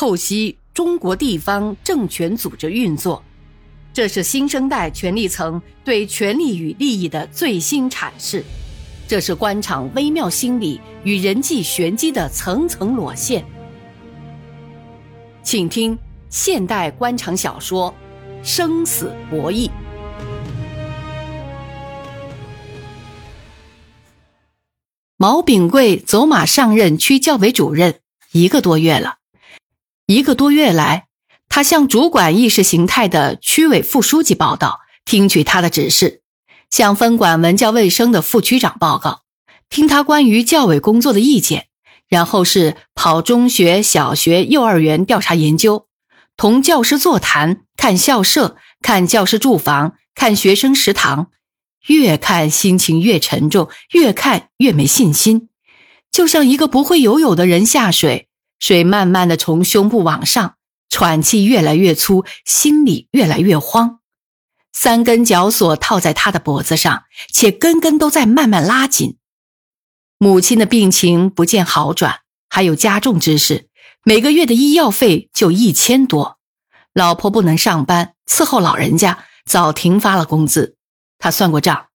透析中国地方政权组织运作，这是新生代权力层对权力与利益的最新阐释，这是官场微妙心理与人际玄机的层层裸现。请听现代官场小说《生死博弈》。毛炳贵走马上任区教委主任一个多月了。一个多月来，他向主管意识形态的区委副书记报道，听取他的指示；向分管文教卫生的副区长报告，听他关于教委工作的意见。然后是跑中学、小学、幼儿园调查研究，同教师座谈，看校舍，看教师住房，看学生食堂。越看心情越沉重，越看越没信心，就像一个不会游泳的人下水。水慢慢的从胸部往上，喘气越来越粗，心里越来越慌。三根绞索套在他的脖子上，且根根都在慢慢拉紧。母亲的病情不见好转，还有加重之势，每个月的医药费就一千多。老婆不能上班伺候老人家，早停发了工资。他算过账，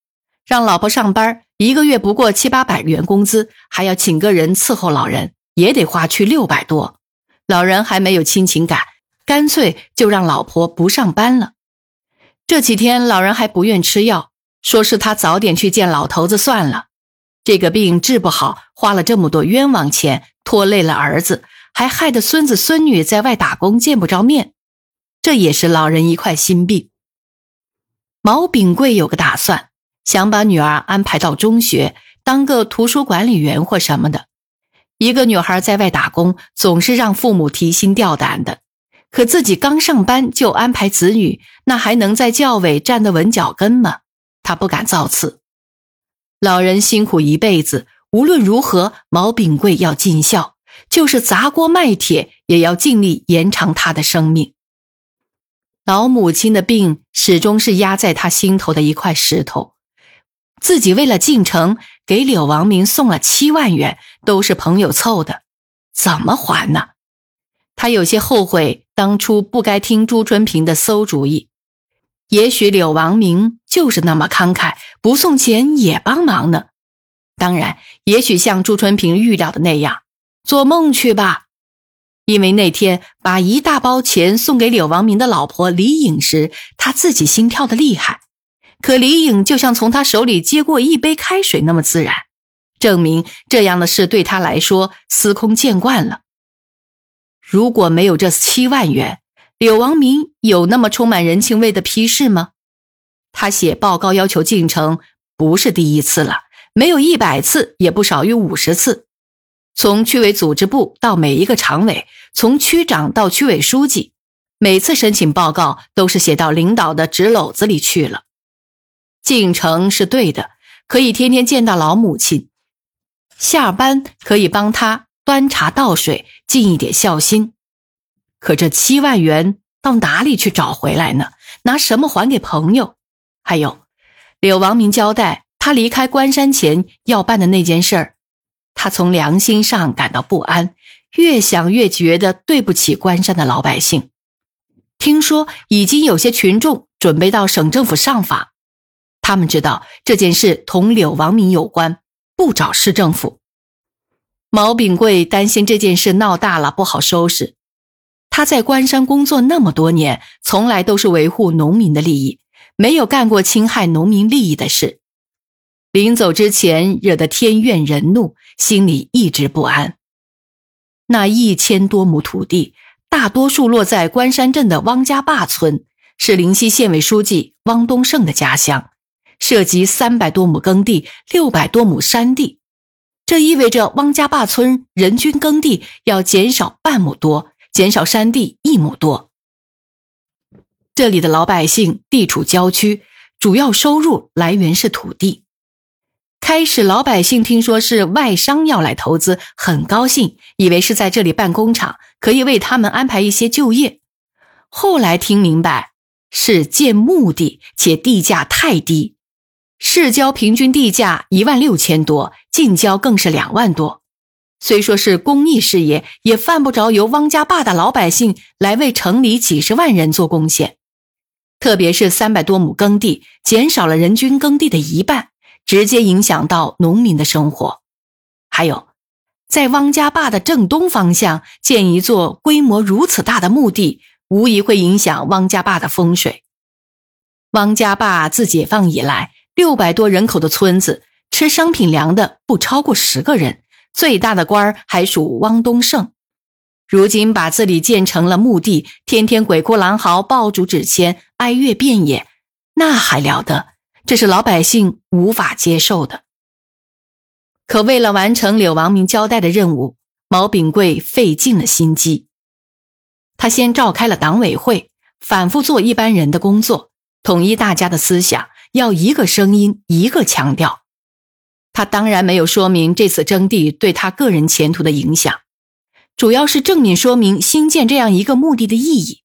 让老婆上班，一个月不过七八百元工资，还要请个人伺候老人。也得花去六百多，老人还没有亲情感，干脆就让老婆不上班了。这几天老人还不愿吃药，说是他早点去见老头子算了。这个病治不好，花了这么多冤枉钱，拖累了儿子，还害得孙子孙女在外打工见不着面，这也是老人一块心病。毛炳贵有个打算，想把女儿安排到中学，当个图书管理员或什么的。一个女孩在外打工，总是让父母提心吊胆的。可自己刚上班就安排子女，那还能在教委站得稳脚跟吗？他不敢造次。老人辛苦一辈子，无论如何，毛炳贵要尽孝，就是砸锅卖铁，也要尽力延长他的生命。老母亲的病始终是压在他心头的一块石头。自己为了进城，给柳王明送了七万元，都是朋友凑的，怎么还呢？他有些后悔当初不该听朱春平的馊主意。也许柳王明就是那么慷慨，不送钱也帮忙呢。当然，也许像朱春平预料的那样，做梦去吧。因为那天把一大包钱送给柳王明的老婆李颖时，他自己心跳的厉害。可李颖就像从他手里接过一杯开水那么自然，证明这样的事对他来说司空见惯了。如果没有这七万元，柳王明有那么充满人情味的批示吗？他写报告要求进城不是第一次了，没有一百次也不少于五十次。从区委组织部到每一个常委，从区长到区委书记，每次申请报告都是写到领导的纸篓子里去了。进城是对的，可以天天见到老母亲，下班可以帮他端茶倒水，尽一点孝心。可这七万元到哪里去找回来呢？拿什么还给朋友？还有，柳王明交代他离开关山前要办的那件事儿，他从良心上感到不安，越想越觉得对不起关山的老百姓。听说已经有些群众准备到省政府上访。他们知道这件事同柳王明有关，不找市政府。毛炳贵担心这件事闹大了不好收拾。他在关山工作那么多年，从来都是维护农民的利益，没有干过侵害农民利益的事。临走之前，惹得天怨人怒，心里一直不安。那一千多亩土地，大多数落在关山镇的汪家坝村，是灵溪县委书记汪东胜的家乡。涉及三百多亩耕地，六百多亩山地，这意味着汪家坝村人均耕地要减少半亩多，减少山地一亩多。这里的老百姓地处郊区，主要收入来源是土地。开始，老百姓听说是外商要来投资，很高兴，以为是在这里办工厂，可以为他们安排一些就业。后来听明白，是建墓地，且地价太低。市郊平均地价一万六千多，近郊更是两万多，虽说是公益事业，也犯不着由汪家坝的老百姓来为城里几十万人做贡献。特别是三百多亩耕地减少了人均耕地的一半，直接影响到农民的生活。还有，在汪家坝的正东方向建一座规模如此大的墓地，无疑会影响汪家坝的风水。汪家坝自解放以来，六百多人口的村子，吃商品粮的不超过十个人。最大的官儿还属汪东胜，如今把这里建成了墓地，天天鬼哭狼嚎、爆竹纸钱、哀乐遍野，那还了得？这是老百姓无法接受的。可为了完成柳王明交代的任务，毛炳贵费尽了心机。他先召开了党委会，反复做一般人的工作，统一大家的思想，要一个声音，一个强调。他当然没有说明这次征地对他个人前途的影响，主要是正面说明新建这样一个墓地的意义。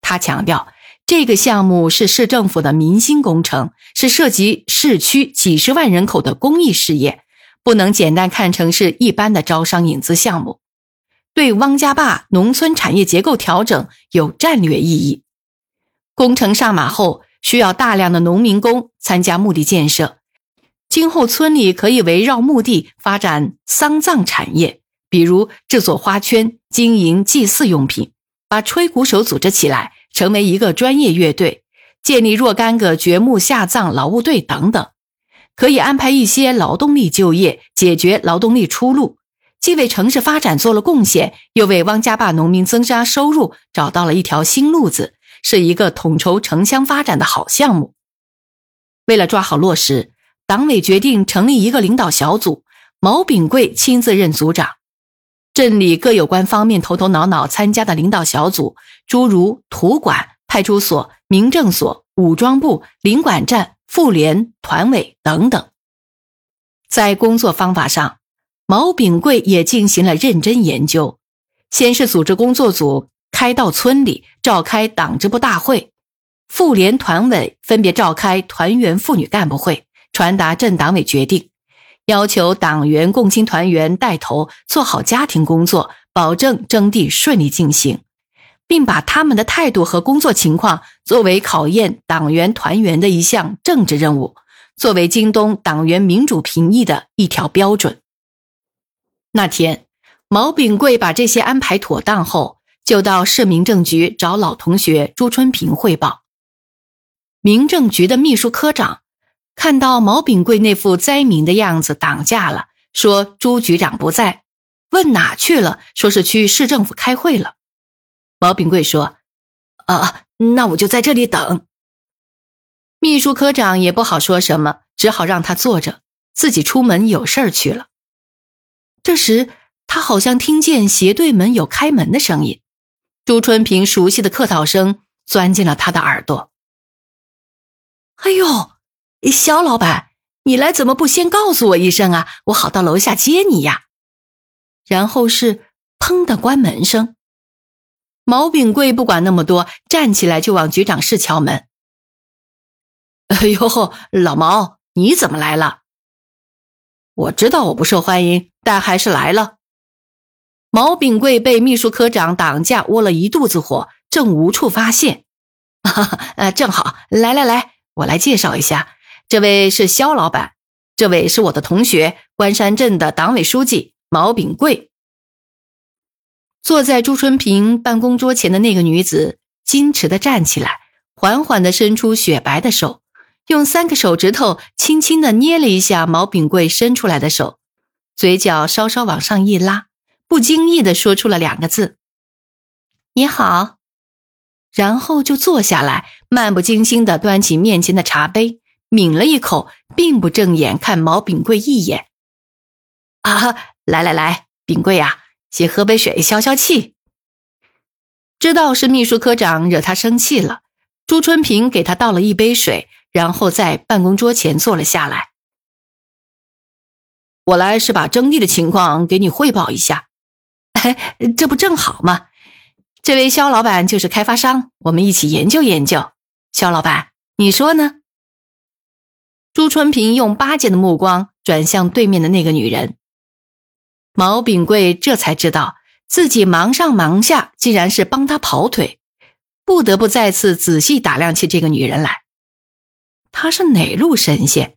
他强调，这个项目是市政府的民心工程，是涉及市区几十万人口的公益事业，不能简单看成是一般的招商引资项目，对汪家坝农村产业结构调整有战略意义。工程上马后，需要大量的农民工参加墓地建设。今后村里可以围绕墓地发展丧葬产业，比如制作花圈、经营祭祀用品，把吹鼓手组织起来，成为一个专业乐队，建立若干个掘墓下葬劳务队等等。可以安排一些劳动力就业，解决劳动力出路，既为城市发展做了贡献，又为汪家坝农民增加收入找到了一条新路子，是一个统筹城乡发展的好项目。为了抓好落实。党委决定成立一个领导小组，毛炳贵亲自任组长。镇里各有关方面头头脑脑参加的领导小组，诸如土管、派出所、民政所、武装部、领馆站、妇联、团委等等。在工作方法上，毛炳贵也进行了认真研究。先是组织工作组开到村里召开党支部大会，妇联、团委分别召开团员、妇女干部会。传达镇党委决定，要求党员、共青团员带头做好家庭工作，保证征地顺利进行，并把他们的态度和工作情况作为考验党员团员的一项政治任务，作为京东党员民主评议的一条标准。那天，毛炳贵把这些安排妥当后，就到市民政局找老同学朱春平汇报。民政局的秘书科长。看到毛炳贵那副灾民的样子，挡驾了，说朱局长不在，问哪去了，说是去市政府开会了。毛炳贵说：“啊，那我就在这里等。”秘书科长也不好说什么，只好让他坐着，自己出门有事儿去了。这时，他好像听见斜对门有开门的声音，朱春平熟悉的客套声钻进了他的耳朵：“哎呦！”肖老板，你来怎么不先告诉我一声啊？我好到楼下接你呀。然后是砰的关门声。毛炳贵不管那么多，站起来就往局长室敲门。哎呦，老毛，你怎么来了？我知道我不受欢迎，但还是来了。毛炳贵被秘书科长挡架，窝了一肚子火，正无处发泄。呃，正好，来来来，我来介绍一下。这位是肖老板，这位是我的同学，关山镇的党委书记毛炳贵。坐在朱春平办公桌前的那个女子，矜持的站起来，缓缓的伸出雪白的手，用三个手指头轻轻的捏了一下毛炳贵伸出来的手，嘴角稍稍往上一拉，不经意的说出了两个字：“你好。”然后就坐下来，漫不经心的端起面前的茶杯。抿了一口，并不正眼看毛炳贵一眼。啊，来来来，炳贵呀，先喝杯水消消气。知道是秘书科长惹他生气了，朱春平给他倒了一杯水，然后在办公桌前坐了下来。我来是把征地的情况给你汇报一下。哎这不正好吗？这位肖老板就是开发商，我们一起研究研究。肖老板，你说呢？朱春平用巴结的目光转向对面的那个女人。毛炳贵这才知道自己忙上忙下，竟然是帮他跑腿，不得不再次仔细打量起这个女人来。她是哪路神仙？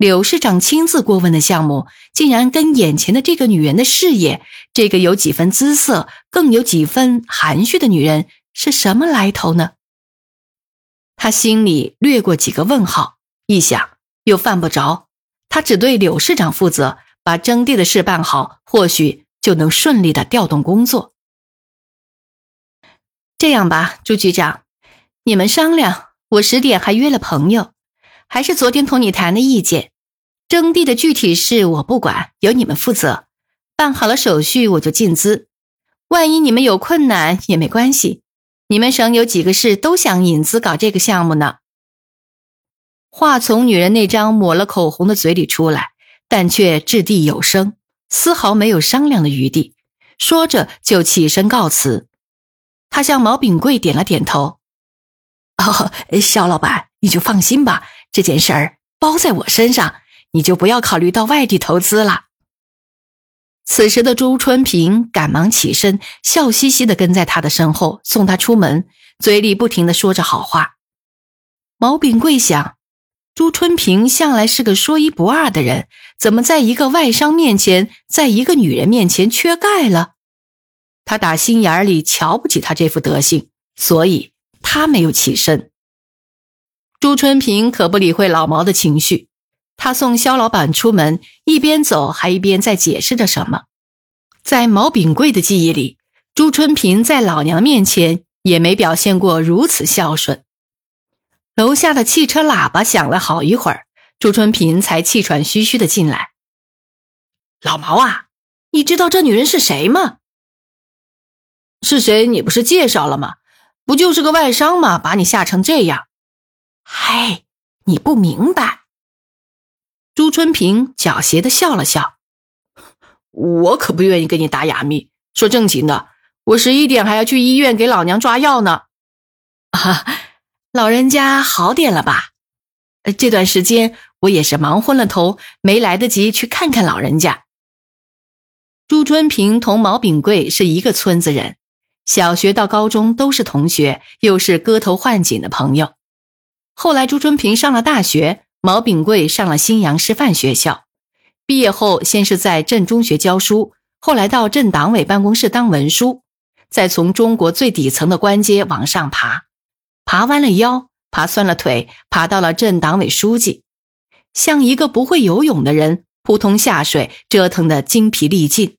柳市长亲自过问的项目，竟然跟眼前的这个女人的事业，这个有几分姿色，更有几分含蓄的女人是什么来头呢？他心里掠过几个问号，一想又犯不着，他只对柳市长负责，把征地的事办好，或许就能顺利的调动工作。这样吧，朱局长，你们商量，我十点还约了朋友，还是昨天同你谈的意见。征地的具体事我不管，由你们负责。办好了手续，我就进资。万一你们有困难也没关系，你们省有几个市都想引资搞这个项目呢。话从女人那张抹了口红的嘴里出来，但却掷地有声，丝毫没有商量的余地。说着就起身告辞。他向毛炳贵点了点头：“哦，肖老板，你就放心吧，这件事儿包在我身上。”你就不要考虑到外地投资了。此时的朱春平赶忙起身，笑嘻嘻的跟在他的身后，送他出门，嘴里不停的说着好话。毛炳贵想，朱春平向来是个说一不二的人，怎么在一个外商面前，在一个女人面前缺钙了？他打心眼里瞧不起他这副德行，所以他没有起身。朱春平可不理会老毛的情绪。他送肖老板出门，一边走还一边在解释着什么。在毛炳贵的记忆里，朱春平在老娘面前也没表现过如此孝顺。楼下的汽车喇叭响了好一会儿，朱春平才气喘吁吁的进来。老毛啊，你知道这女人是谁吗？是谁？你不是介绍了吗？不就是个外商吗？把你吓成这样。嗨，你不明白。朱春平狡黠的笑了笑，我可不愿意跟你打哑谜。说正经的，我十一点还要去医院给老娘抓药呢。啊，老人家好点了吧？这段时间我也是忙昏了头，没来得及去看看老人家。朱春平同毛炳贵是一个村子人，小学到高中都是同学，又是割头换颈的朋友。后来朱春平上了大学。毛炳贵上了新阳师范学校，毕业后先是在镇中学教书，后来到镇党委办公室当文书，再从中国最底层的官阶往上爬，爬弯了腰，爬酸了腿，爬到了镇党委书记，像一个不会游泳的人扑通下水，折腾的精疲力尽。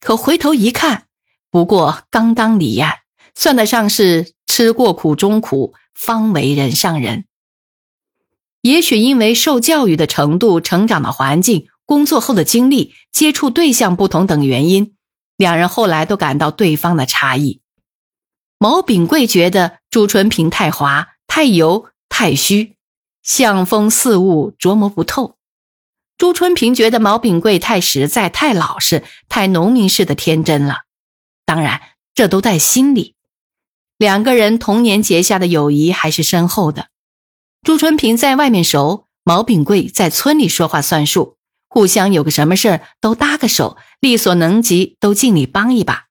可回头一看，不过刚刚离岸，算得上是吃过苦中苦，方为人上人。也许因为受教育的程度、成长的环境、工作后的经历、接触对象不同等原因，两人后来都感到对方的差异。毛炳贵觉得朱春平太滑、太油、太虚，像风似雾，琢磨不透；朱春平觉得毛炳贵太实在、太老实、太农民式的天真了。当然，这都在心里。两个人童年结下的友谊还是深厚的。朱春平在外面熟，毛炳贵在村里说话算数，互相有个什么事儿都搭个手，力所能及都尽力帮一把。